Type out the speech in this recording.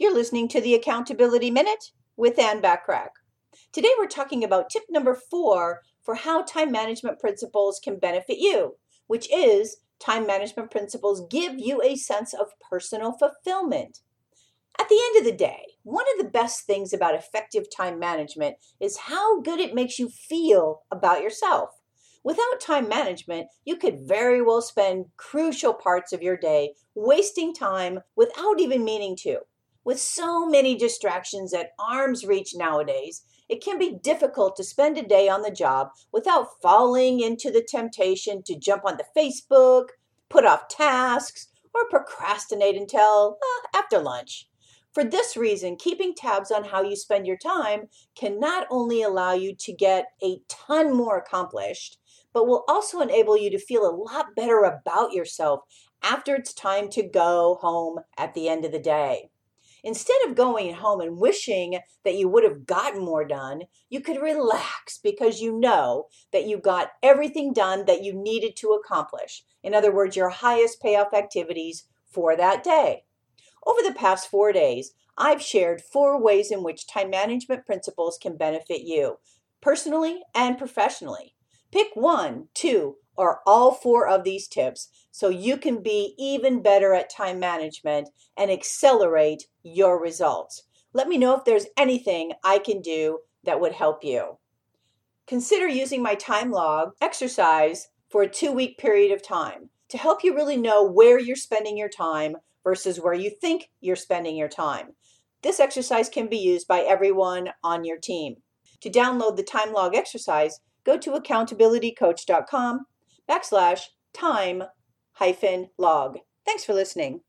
You're listening to the Accountability Minute with Ann Bachrach. Today we're talking about tip number four for how time management principles can benefit you, which is time management principles give you a sense of personal fulfillment. At the end of the day, one of the best things about effective time management is how good it makes you feel about yourself. Without time management, you could very well spend crucial parts of your day wasting time without even meaning to. With so many distractions at arm's reach nowadays, it can be difficult to spend a day on the job without falling into the temptation to jump on the Facebook, put off tasks, or procrastinate until uh, after lunch. For this reason, keeping tabs on how you spend your time can not only allow you to get a ton more accomplished, but will also enable you to feel a lot better about yourself after it's time to go home at the end of the day. Instead of going home and wishing that you would have gotten more done, you could relax because you know that you got everything done that you needed to accomplish. In other words, your highest payoff activities for that day. Over the past four days, I've shared four ways in which time management principles can benefit you, personally and professionally. Pick one, two, or all four of these tips so you can be even better at time management and accelerate your results. Let me know if there's anything I can do that would help you. Consider using my time log exercise for a two week period of time to help you really know where you're spending your time versus where you think you're spending your time. This exercise can be used by everyone on your team. To download the time log exercise, go to accountabilitycoach.com backslash time hyphen log. Thanks for listening.